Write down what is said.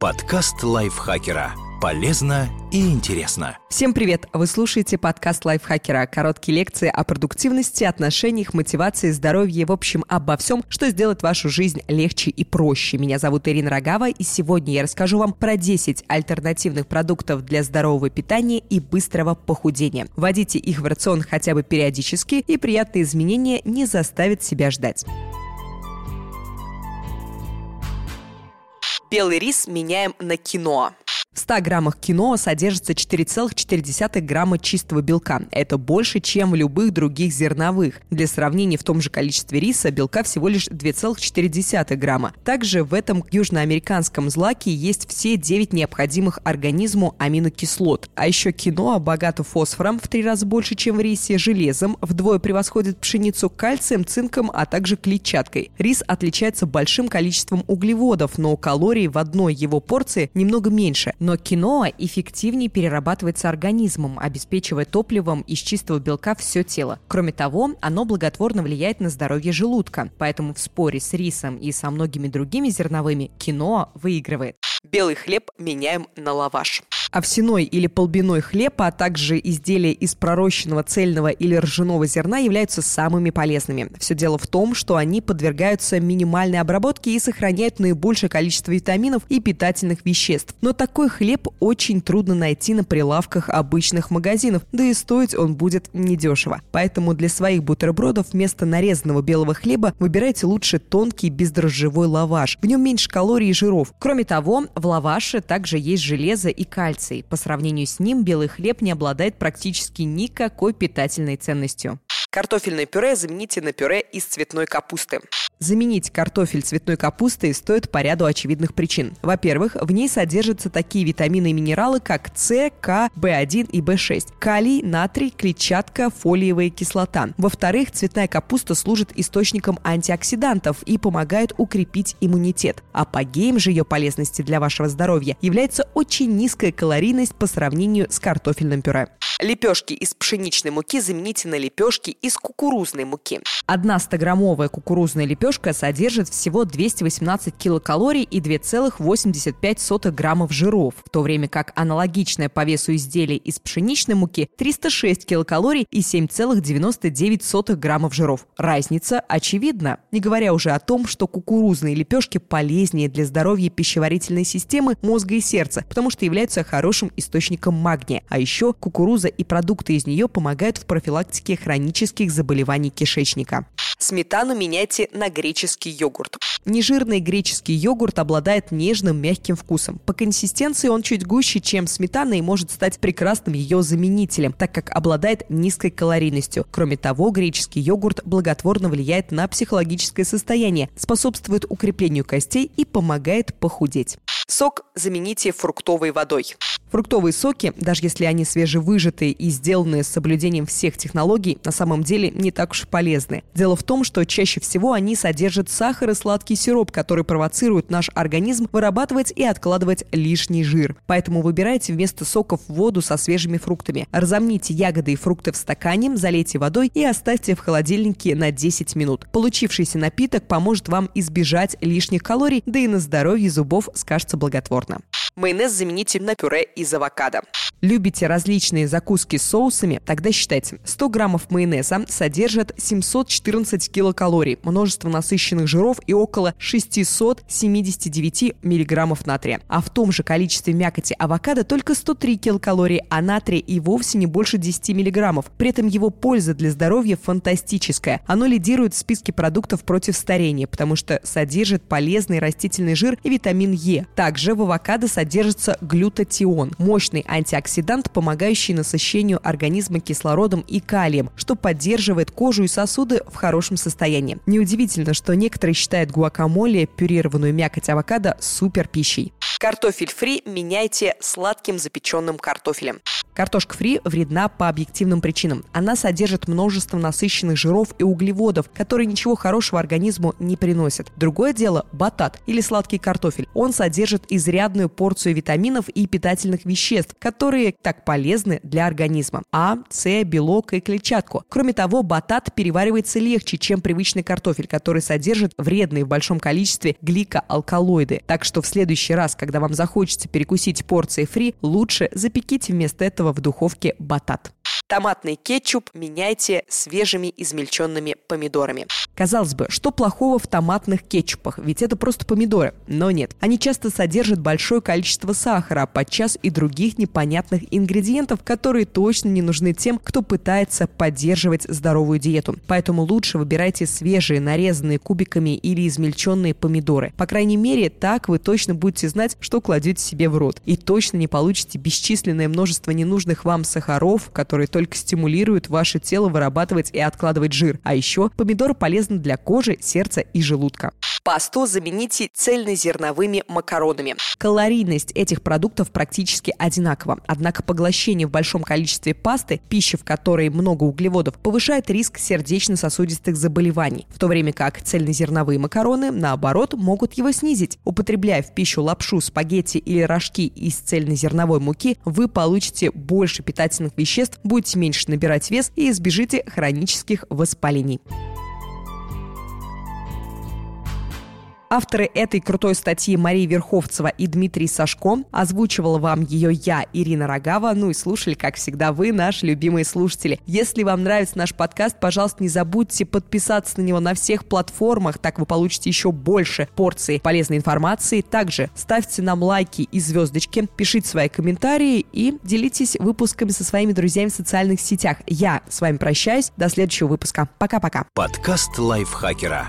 Подкаст лайфхакера. Полезно и интересно. Всем привет! Вы слушаете подкаст лайфхакера. Короткие лекции о продуктивности, отношениях, мотивации, здоровье, в общем, обо всем, что сделает вашу жизнь легче и проще. Меня зовут Ирина Рогава, и сегодня я расскажу вам про 10 альтернативных продуктов для здорового питания и быстрого похудения. Вводите их в рацион хотя бы периодически, и приятные изменения не заставят себя ждать. Белый рис меняем на киноа. В 100 граммах киноа содержится 4,4 грамма чистого белка. Это больше, чем в любых других зерновых. Для сравнения, в том же количестве риса белка всего лишь 2,4 грамма. Также в этом южноамериканском злаке есть все 9 необходимых организму аминокислот. А еще киноа богато фосфором в 3 раза больше, чем в рисе, железом, вдвое превосходит пшеницу кальцием, цинком, а также клетчаткой. Рис отличается большим количеством углеводов, но калорий в одной его порции немного меньше. Но киноа эффективнее перерабатывается организмом, обеспечивая топливом из чистого белка все тело. Кроме того, оно благотворно влияет на здоровье желудка. Поэтому в споре с рисом и со многими другими зерновыми киноа выигрывает. Белый хлеб меняем на лаваш. Овсяной или полбяной хлеб, а также изделия из пророщенного цельного или ржаного зерна являются самыми полезными. Все дело в том, что они подвергаются минимальной обработке и сохраняют наибольшее количество витаминов и питательных веществ. Но такой хлеб очень трудно найти на прилавках обычных магазинов, да и стоить он будет недешево. Поэтому для своих бутербродов вместо нарезанного белого хлеба выбирайте лучше тонкий бездрожжевой лаваш. В нем меньше калорий и жиров. Кроме того, в лаваше также есть железо и кальций кальций. По сравнению с ним белый хлеб не обладает практически никакой питательной ценностью. Картофельное пюре замените на пюре из цветной капусты. Заменить картофель цветной капустой стоит по ряду очевидных причин. Во-первых, в ней содержатся такие витамины и минералы, как С, К, В1 и В6, калий, натрий, клетчатка, фолиевая кислота. Во-вторых, цветная капуста служит источником антиоксидантов и помогает укрепить иммунитет. Апогеем же ее полезности для вашего здоровья является очень низкая калорийность по сравнению с картофельным пюре. Лепешки из пшеничной муки замените на лепешки из кукурузной муки. Одна 100-граммовая кукурузная лепешка содержит всего 218 килокалорий и 2,85 граммов жиров, в то время как аналогичное по весу изделие из пшеничной муки 306 килокалорий и 7,99 граммов жиров. Разница очевидна. Не говоря уже о том, что кукурузные лепешки полезнее для здоровья пищеварительной системы, мозга и сердца, потому что являются хорошим источником магния. А еще кукуруза и продукты из нее помогают в профилактике хронических заболеваний кишечника. Сметану меняйте на греческий йогурт. Нежирный греческий йогурт обладает нежным мягким вкусом. По консистенции он чуть гуще, чем сметана и может стать прекрасным ее заменителем, так как обладает низкой калорийностью. Кроме того, греческий йогурт благотворно влияет на психологическое состояние, способствует укреплению костей и помогает похудеть. Сок замените фруктовой водой. Фруктовые соки, даже если они свежевыжатые и сделанные с соблюдением всех технологий, на самом деле не так уж полезны. Дело в том, что чаще всего они содержат сахар и сладкий сироп, который провоцирует наш организм вырабатывать и откладывать лишний жир. Поэтому выбирайте вместо соков воду со свежими фруктами. Разомните ягоды и фрукты в стакане, залейте водой и оставьте в холодильнике на 10 минут. Получившийся напиток поможет вам избежать лишних калорий, да и на здоровье зубов скажется благотворно. Майонез замените на пюре из авокадо. Любите различные закуски с соусами? Тогда считайте. 100 граммов майонеза содержит 714 килокалорий, множество насыщенных жиров и около 679 миллиграммов натрия. А в том же количестве мякоти авокадо только 103 килокалории, а натрия и вовсе не больше 10 миллиграммов. При этом его польза для здоровья фантастическая. Оно лидирует в списке продуктов против старения, потому что содержит полезный растительный жир и витамин Е. Также в авокадо содержится глютатион, мощный антиоксидант помогающий насыщению организма кислородом и калием, что поддерживает кожу и сосуды в хорошем состоянии. Неудивительно, что некоторые считают гуакамоле, пюрированную мякоть авокадо, супер пищей. Картофель фри меняйте сладким запеченным картофелем. Картошка фри вредна по объективным причинам. Она содержит множество насыщенных жиров и углеводов, которые ничего хорошего организму не приносят. Другое дело – батат или сладкий картофель. Он содержит изрядную порцию витаминов и питательных веществ, которые так полезны для организма. А, С, белок и клетчатку. Кроме того, батат переваривается легче, чем привычный картофель, который содержит вредные в большом количестве гликоалкалоиды. Так что в следующий раз, когда вам захочется перекусить порцией фри, лучше запеките вместо этого в духовке батат. Томатный кетчуп меняйте свежими измельченными помидорами. Казалось бы, что плохого в томатных кетчупах, ведь это просто помидоры. Но нет, они часто содержат большое количество сахара, а подчас и других непонятных ингредиентов, которые точно не нужны тем, кто пытается поддерживать здоровую диету. Поэтому лучше выбирайте свежие, нарезанные кубиками или измельченные помидоры. По крайней мере, так вы точно будете знать, что кладете себе в рот. И точно не получите бесчисленное множество ненужных вам сахаров, которые только только стимулируют ваше тело вырабатывать и откладывать жир. А еще помидоры полезны для кожи, сердца и желудка. Пасту замените цельнозерновыми макаронами. Калорийность этих продуктов практически одинакова. Однако поглощение в большом количестве пасты, пищи в которой много углеводов, повышает риск сердечно-сосудистых заболеваний, в то время как цельнозерновые макароны, наоборот, могут его снизить. Употребляя в пищу лапшу, спагетти или рожки из цельнозерновой муки, вы получите больше питательных веществ, будете меньше набирать вес и избежите хронических воспалений. Авторы этой крутой статьи Мария Верховцева и Дмитрий Сашко. Озвучивала вам ее я, Ирина Рогава. Ну и слушали, как всегда, вы, наши любимые слушатели. Если вам нравится наш подкаст, пожалуйста, не забудьте подписаться на него на всех платформах. Так вы получите еще больше порций полезной информации. Также ставьте нам лайки и звездочки, пишите свои комментарии и делитесь выпусками со своими друзьями в социальных сетях. Я с вами прощаюсь. До следующего выпуска. Пока-пока. Подкаст лайфхакера